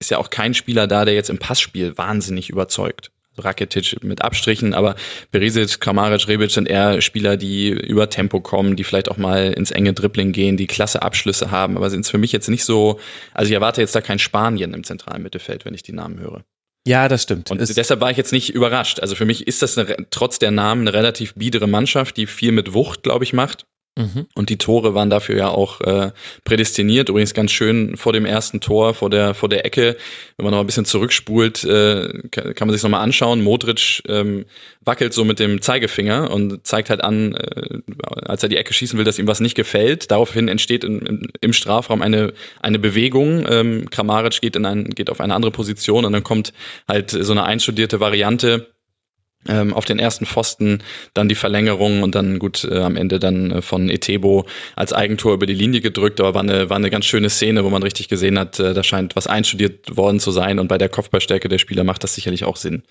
ist ja auch kein Spieler da, der jetzt im Passspiel wahnsinnig überzeugt. Rakitic mit Abstrichen, aber Berisic, Kramaric, Rebic sind eher Spieler, die über Tempo kommen, die vielleicht auch mal ins enge Dribbling gehen, die klasse Abschlüsse haben, aber sind es für mich jetzt nicht so, also ich erwarte jetzt da kein Spanien im zentralen Mittelfeld, wenn ich die Namen höre. Ja, das stimmt. Und es deshalb war ich jetzt nicht überrascht. Also für mich ist das eine, trotz der Namen eine relativ biedere Mannschaft, die viel mit Wucht, glaube ich, macht. Mhm. Und die Tore waren dafür ja auch äh, prädestiniert. Übrigens ganz schön vor dem ersten Tor, vor der vor der Ecke. Wenn man noch ein bisschen zurückspult, äh, kann, kann man sich noch mal anschauen. Modric ähm, wackelt so mit dem Zeigefinger und zeigt halt an, äh, als er die Ecke schießen will, dass ihm was nicht gefällt. Daraufhin entsteht in, in, im Strafraum eine eine Bewegung. Ähm, Kramaric geht in ein, geht auf eine andere Position und dann kommt halt so eine einstudierte Variante ähm, auf den ersten Pfosten, dann die Verlängerung und dann gut äh, am Ende dann äh, von Etebo als Eigentor über die Linie gedrückt, aber war eine, war eine ganz schöne Szene, wo man richtig gesehen hat, äh, da scheint was einstudiert worden zu sein und bei der Kopfballstärke der Spieler macht das sicherlich auch Sinn.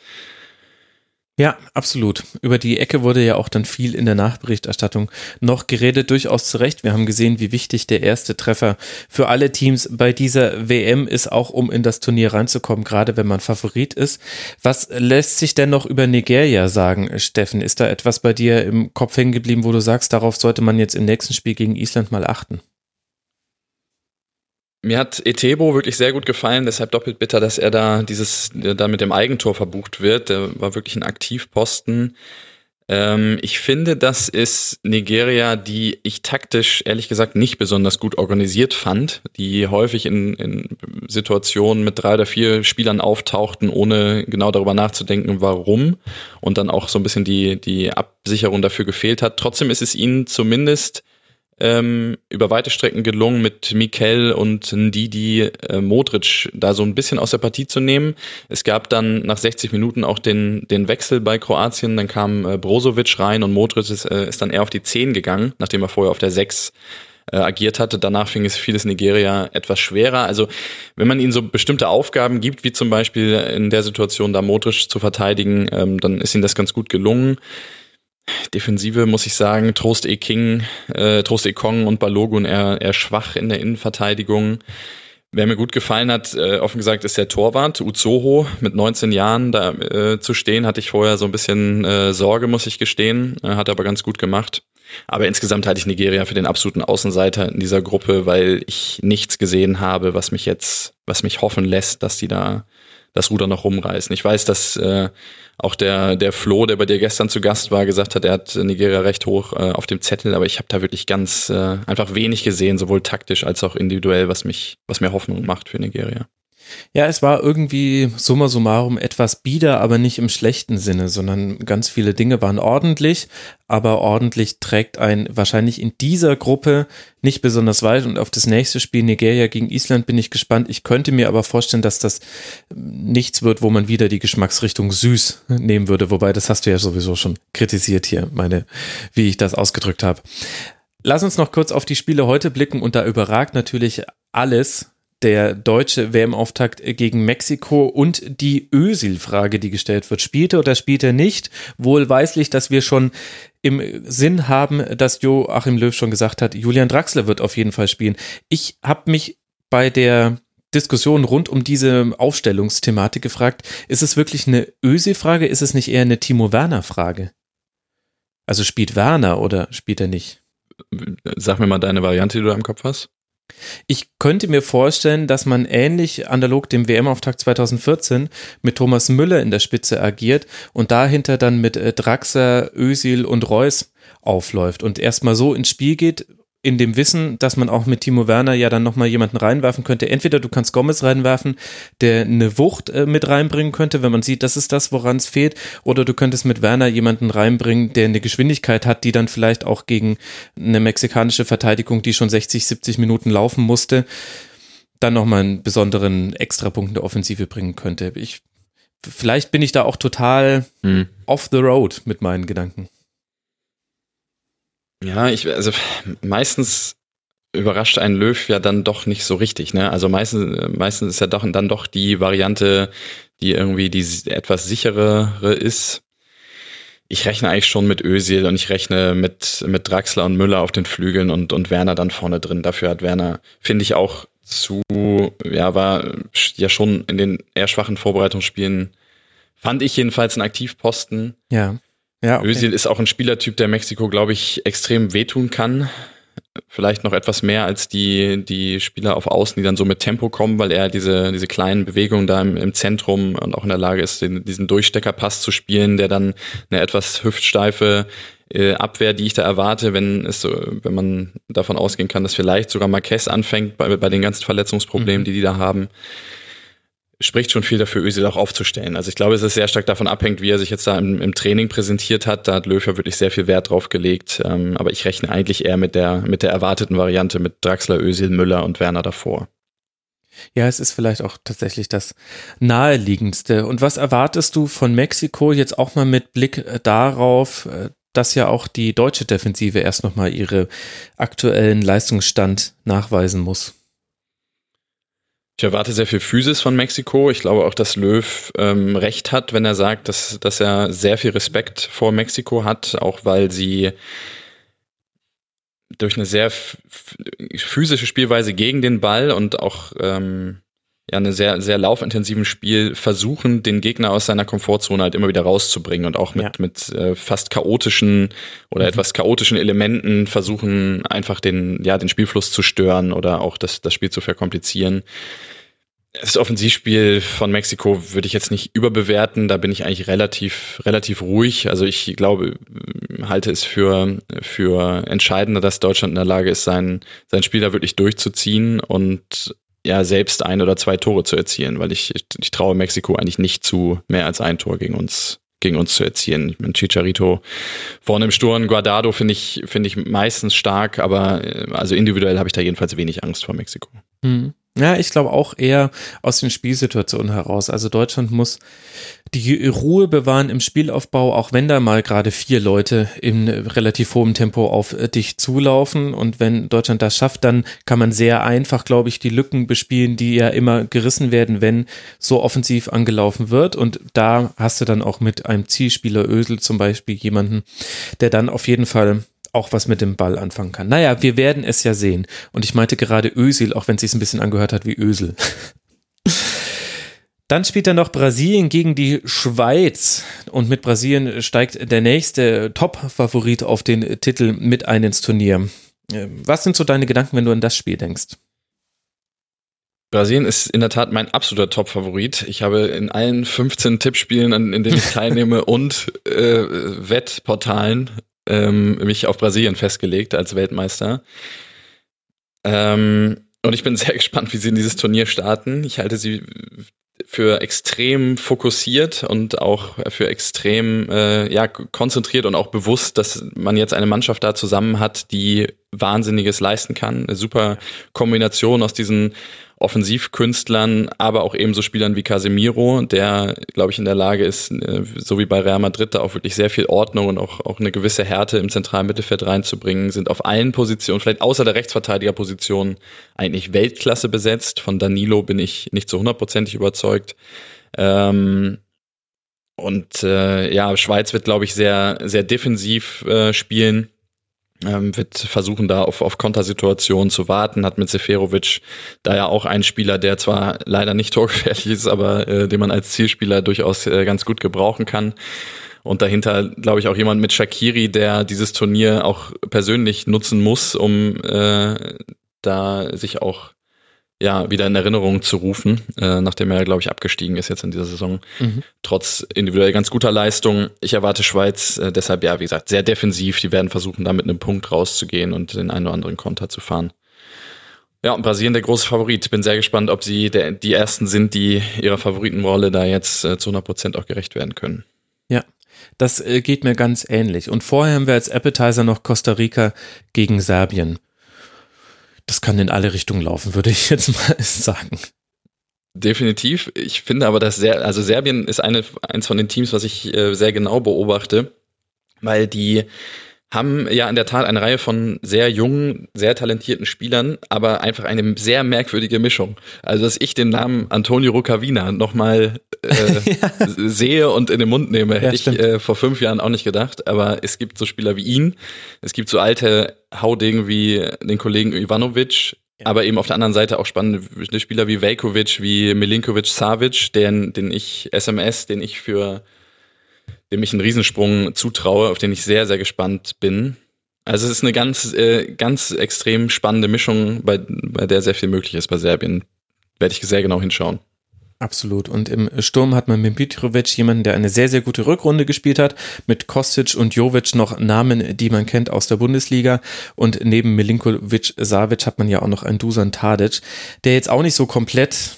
Ja, absolut. Über die Ecke wurde ja auch dann viel in der Nachberichterstattung noch geredet, durchaus zu Recht. Wir haben gesehen, wie wichtig der erste Treffer für alle Teams bei dieser WM ist, auch um in das Turnier reinzukommen, gerade wenn man Favorit ist. Was lässt sich denn noch über Nigeria sagen, Steffen? Ist da etwas bei dir im Kopf hängen geblieben, wo du sagst, darauf sollte man jetzt im nächsten Spiel gegen Island mal achten? Mir hat Etebo wirklich sehr gut gefallen, deshalb doppelt bitter, dass er da dieses, da mit dem Eigentor verbucht wird. Der war wirklich ein Aktivposten. Ähm, ich finde, das ist Nigeria, die ich taktisch ehrlich gesagt nicht besonders gut organisiert fand, die häufig in, in Situationen mit drei oder vier Spielern auftauchten, ohne genau darüber nachzudenken, warum und dann auch so ein bisschen die, die Absicherung dafür gefehlt hat. Trotzdem ist es ihnen zumindest ähm, über weite Strecken gelungen, mit Mikel und Ndidi äh, Modric da so ein bisschen aus der Partie zu nehmen. Es gab dann nach 60 Minuten auch den, den Wechsel bei Kroatien, dann kam äh, Brozovic rein und Modric ist, äh, ist dann eher auf die 10 gegangen, nachdem er vorher auf der 6 äh, agiert hatte. Danach fing es vieles Nigeria etwas schwerer. Also wenn man ihnen so bestimmte Aufgaben gibt, wie zum Beispiel in der Situation da Modric zu verteidigen, ähm, dann ist ihnen das ganz gut gelungen. Defensive muss ich sagen, Trost E. King, äh, Trost E. Kong und Balogun eher, eher schwach in der Innenverteidigung. Wer mir gut gefallen hat, äh, offen gesagt, ist der Torwart, Uzoho, mit 19 Jahren da äh, zu stehen, hatte ich vorher so ein bisschen äh, Sorge, muss ich gestehen, äh, hat aber ganz gut gemacht. Aber insgesamt halte ich Nigeria für den absoluten Außenseiter in dieser Gruppe, weil ich nichts gesehen habe, was mich jetzt, was mich hoffen lässt, dass die da das Ruder noch rumreißen. Ich weiß, dass äh, auch der, der Flo, der bei dir gestern zu Gast war, gesagt hat, er hat Nigeria recht hoch äh, auf dem Zettel, aber ich habe da wirklich ganz äh, einfach wenig gesehen, sowohl taktisch als auch individuell, was mich, was mir Hoffnung macht für Nigeria. Ja, es war irgendwie summa summarum etwas bieder, aber nicht im schlechten Sinne, sondern ganz viele Dinge waren ordentlich, aber ordentlich trägt ein wahrscheinlich in dieser Gruppe nicht besonders weit und auf das nächste Spiel Nigeria gegen Island bin ich gespannt. Ich könnte mir aber vorstellen, dass das nichts wird, wo man wieder die Geschmacksrichtung süß nehmen würde, wobei das hast du ja sowieso schon kritisiert hier, meine, wie ich das ausgedrückt habe. Lass uns noch kurz auf die Spiele heute blicken und da überragt natürlich alles der deutsche WM-Auftakt gegen Mexiko und die Ösil-Frage, die gestellt wird. Spielt er oder spielt er nicht? Wohlweislich, dass wir schon im Sinn haben, dass Joachim Löw schon gesagt hat, Julian Draxler wird auf jeden Fall spielen. Ich habe mich bei der Diskussion rund um diese Aufstellungsthematik gefragt, ist es wirklich eine Ösil-Frage? Ist es nicht eher eine Timo Werner-Frage? Also spielt Werner oder spielt er nicht? Sag mir mal deine Variante, die du im Kopf hast. Ich könnte mir vorstellen, dass man ähnlich analog dem WM-Auftakt 2014 mit Thomas Müller in der Spitze agiert und dahinter dann mit äh, Draxler, Ösil und Reus aufläuft und erstmal so ins Spiel geht, in dem Wissen, dass man auch mit Timo Werner ja dann nochmal jemanden reinwerfen könnte. Entweder du kannst Gomez reinwerfen, der eine Wucht äh, mit reinbringen könnte, wenn man sieht, das ist das, woran es fehlt, oder du könntest mit Werner jemanden reinbringen, der eine Geschwindigkeit hat, die dann vielleicht auch gegen eine mexikanische Verteidigung, die schon 60, 70 Minuten laufen musste, dann nochmal einen besonderen Extrapunkt in der Offensive bringen könnte. Ich, vielleicht bin ich da auch total hm. off the road mit meinen Gedanken. Ja, ich, also meistens überrascht ein Löw ja dann doch nicht so richtig, ne? Also meistens, meistens ist ja doch dann doch die Variante, die irgendwie die etwas sicherere ist. Ich rechne eigentlich schon mit Özil und ich rechne mit, mit Draxler und Müller auf den Flügeln und, und Werner dann vorne drin. Dafür hat Werner, finde ich auch zu, ja, war ja schon in den eher schwachen Vorbereitungsspielen, fand ich jedenfalls einen Aktivposten. Ja. Ja, okay. Özil ist auch ein Spielertyp, der Mexiko, glaube ich, extrem wehtun kann. Vielleicht noch etwas mehr als die, die Spieler auf Außen, die dann so mit Tempo kommen, weil er diese, diese kleinen Bewegungen da im, im Zentrum und auch in der Lage ist, den, diesen Durchsteckerpass zu spielen, der dann eine etwas hüftsteife äh, Abwehr, die ich da erwarte, wenn es so, wenn man davon ausgehen kann, dass vielleicht sogar Marquez anfängt bei, bei den ganzen Verletzungsproblemen, mhm. die die da haben spricht schon viel dafür, Özil auch aufzustellen. Also ich glaube, es ist sehr stark davon abhängt, wie er sich jetzt da im, im Training präsentiert hat. Da hat ja wirklich sehr viel Wert drauf gelegt. Ähm, aber ich rechne eigentlich eher mit der, mit der erwarteten Variante mit Draxler, Özil, Müller und Werner davor. Ja, es ist vielleicht auch tatsächlich das naheliegendste. Und was erwartest du von Mexiko jetzt auch mal mit Blick äh, darauf, äh, dass ja auch die deutsche Defensive erst nochmal ihre aktuellen Leistungsstand nachweisen muss? Ich erwarte sehr viel Physis von Mexiko. Ich glaube auch, dass Löw ähm, recht hat, wenn er sagt, dass, dass er sehr viel Respekt vor Mexiko hat, auch weil sie durch eine sehr physische Spielweise gegen den Ball und auch ähm, ja, eine sehr, sehr laufintensiven Spiel versuchen, den Gegner aus seiner Komfortzone halt immer wieder rauszubringen und auch mit, ja. mit äh, fast chaotischen oder mhm. etwas chaotischen Elementen versuchen, einfach den, ja, den Spielfluss zu stören oder auch das, das Spiel zu verkomplizieren. Das Offensivspiel von Mexiko würde ich jetzt nicht überbewerten. Da bin ich eigentlich relativ, relativ ruhig. Also ich glaube, halte es für, für entscheidender, dass Deutschland in der Lage ist, seinen, seinen Spieler wirklich durchzuziehen und ja selbst ein oder zwei Tore zu erzielen, weil ich, ich, ich traue Mexiko eigentlich nicht zu, mehr als ein Tor gegen uns gegen uns zu erzielen. Mit Chicharito vorne im Sturm, Guardado finde ich, finde ich meistens stark, aber äh, also individuell habe ich da jedenfalls wenig Angst vor Mexiko. Mhm. Ja, ich glaube auch eher aus den Spielsituationen heraus. Also Deutschland muss die Ruhe bewahren im Spielaufbau, auch wenn da mal gerade vier Leute in relativ hohem Tempo auf dich zulaufen. Und wenn Deutschland das schafft, dann kann man sehr einfach, glaube ich, die Lücken bespielen, die ja immer gerissen werden, wenn so offensiv angelaufen wird. Und da hast du dann auch mit einem Zielspieler Ösel zum Beispiel jemanden, der dann auf jeden Fall auch was mit dem Ball anfangen kann. Naja, wir werden es ja sehen. Und ich meinte gerade Ösil, auch wenn es sich ein bisschen angehört hat wie Ösel. [LAUGHS] Dann spielt er noch Brasilien gegen die Schweiz. Und mit Brasilien steigt der nächste Top-Favorit auf den Titel mit ein ins Turnier. Ähm, was sind so deine Gedanken, wenn du an das Spiel denkst? Brasilien ist in der Tat mein absoluter Top-Favorit. Ich habe in allen 15 Tippspielen, in denen ich teilnehme [LAUGHS] und äh, Wettportalen ähm, mich auf Brasilien festgelegt als Weltmeister. Ähm, und ich bin [LAUGHS] sehr gespannt, wie sie in dieses Turnier starten. Ich halte sie für extrem fokussiert und auch für extrem äh, ja, konzentriert und auch bewusst, dass man jetzt eine Mannschaft da zusammen hat, die Wahnsinniges leisten kann. Eine super Kombination aus diesen Offensivkünstlern, aber auch ebenso Spielern wie Casemiro, der, glaube ich, in der Lage ist, äh, so wie bei Real Madrid, da auch wirklich sehr viel Ordnung und auch, auch eine gewisse Härte im zentralen Mittelfeld reinzubringen, sind auf allen Positionen, vielleicht außer der Rechtsverteidigerposition, eigentlich Weltklasse besetzt. Von Danilo bin ich nicht so hundertprozentig überzeugt. Ähm, und äh, ja, Schweiz wird, glaube ich, sehr, sehr defensiv äh, spielen ähm, wird versuchen, da auf, auf Kontersituationen zu warten, hat mit Seferovic da ja auch einen Spieler, der zwar leider nicht [LAUGHS] torgefährlich ist, aber äh, den man als Zielspieler durchaus äh, ganz gut gebrauchen kann. Und dahinter, glaube ich, auch jemand mit Shakiri, der dieses Turnier auch persönlich nutzen muss, um äh, da sich auch ja, wieder in Erinnerung zu rufen, äh, nachdem er, glaube ich, abgestiegen ist jetzt in dieser Saison. Mhm. Trotz individuell ganz guter Leistung. Ich erwarte Schweiz äh, deshalb, ja, wie gesagt, sehr defensiv. Die werden versuchen, da mit einem Punkt rauszugehen und den einen oder anderen Konter zu fahren. Ja, und Brasilien der große Favorit. Bin sehr gespannt, ob sie der, die Ersten sind, die ihrer Favoritenrolle da jetzt äh, zu 100 Prozent auch gerecht werden können. Ja, das äh, geht mir ganz ähnlich. Und vorher haben wir als Appetizer noch Costa Rica gegen Serbien das kann in alle Richtungen laufen, würde ich jetzt [LAUGHS] mal sagen. Definitiv. Ich finde aber, dass sehr, also Serbien ist eine, eins von den Teams, was ich äh, sehr genau beobachte, weil die haben ja in der Tat eine Reihe von sehr jungen, sehr talentierten Spielern, aber einfach eine sehr merkwürdige Mischung. Also, dass ich den Namen Antonio Rucavina nochmal äh, [LAUGHS] ja. sehe und in den Mund nehme, hätte ja, ich äh, vor fünf Jahren auch nicht gedacht. Aber es gibt so Spieler wie ihn, es gibt so alte Haudegen wie den Kollegen Ivanovic, ja. Aber eben auf der anderen Seite auch spannende Spieler wie Velkovic, wie Milinkovic Savic, den, den ich SMS, den ich für dem ich einen Riesensprung zutraue, auf den ich sehr, sehr gespannt bin. Also es ist eine ganz, äh, ganz extrem spannende Mischung, bei, bei der sehr viel möglich ist bei Serbien. Werde ich sehr genau hinschauen. Absolut. Und im Sturm hat man mit Mitrovic jemanden, der eine sehr, sehr gute Rückrunde gespielt hat. Mit Kostic und Jovic noch Namen, die man kennt aus der Bundesliga. Und neben Milinkovic Savic hat man ja auch noch einen Dusan Tadic, der jetzt auch nicht so komplett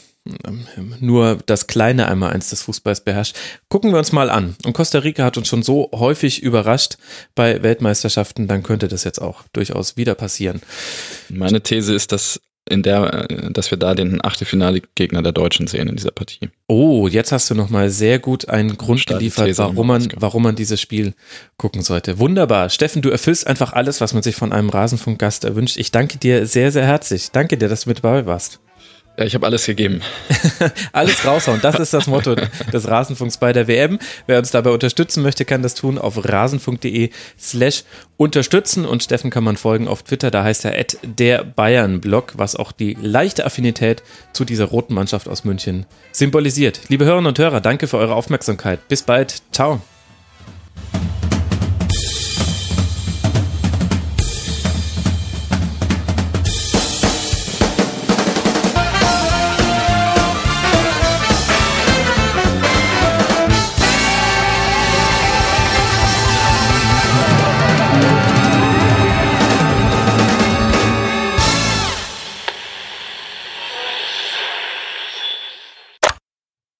nur das kleine einmal eins des Fußballs beherrscht. Gucken wir uns mal an. Und Costa Rica hat uns schon so häufig überrascht bei Weltmeisterschaften, dann könnte das jetzt auch durchaus wieder passieren. Meine These ist, dass in der, dass wir da den Achtelfinale-Gegner der Deutschen sehen in dieser Partie. Oh, jetzt hast du nochmal sehr gut einen Grund geliefert, warum man, warum man dieses Spiel gucken sollte. Wunderbar. Steffen, du erfüllst einfach alles, was man sich von einem Rasenfunkgast erwünscht. Ich danke dir sehr, sehr herzlich. Danke dir, dass du mit dabei warst. Ja, ich habe alles gegeben. [LAUGHS] alles raushauen. Das ist das Motto des Rasenfunks bei der WM. Wer uns dabei unterstützen möchte, kann das tun auf rasenfunk.de slash unterstützen. Und Steffen kann man folgen auf Twitter. Da heißt er at der Bayern-Blog, was auch die leichte Affinität zu dieser roten Mannschaft aus München symbolisiert. Liebe Hörerinnen und Hörer, danke für eure Aufmerksamkeit. Bis bald. Ciao.